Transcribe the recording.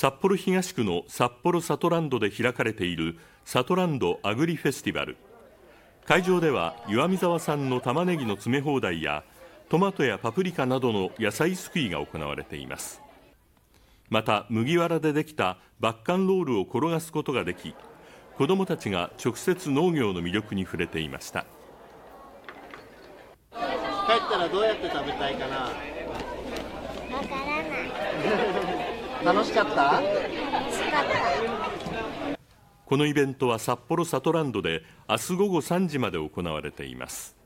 札幌東区の札幌サトランドで開かれているサトランドアグリフェスティバル。会場では岩見沢産の玉ねぎの詰め放題やトマトやパプリカなどの野菜すくいが行われています。また麦わらでできたバッカンロールを転がすことができ子どもたちが直接農業の魅力に触れていました。帰ったらどうやって食べたいかな？楽しかった？このイベントは札幌サトランドで明日午後3時まで行われています